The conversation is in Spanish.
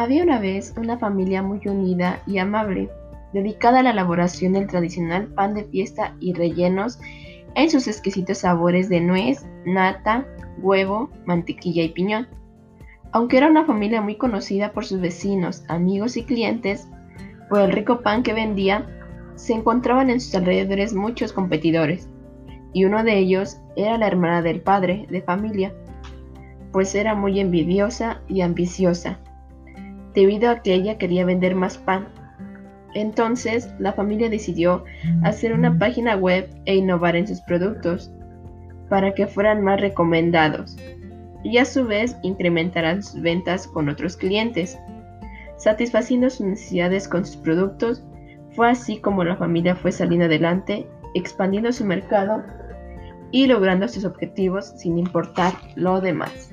Había una vez una familia muy unida y amable, dedicada a la elaboración del tradicional pan de fiesta y rellenos en sus exquisitos sabores de nuez, nata, huevo, mantequilla y piñón. Aunque era una familia muy conocida por sus vecinos, amigos y clientes, por el rico pan que vendía, se encontraban en sus alrededores muchos competidores, y uno de ellos era la hermana del padre de familia, pues era muy envidiosa y ambiciosa, debido a que ella quería vender más pan. Entonces, la familia decidió hacer una página web e innovar en sus productos para que fueran más recomendados y a su vez incrementarán sus ventas con otros clientes, satisfaciendo sus necesidades con sus productos. Fue así como la familia fue saliendo adelante, expandiendo su mercado y logrando sus objetivos sin importar lo demás.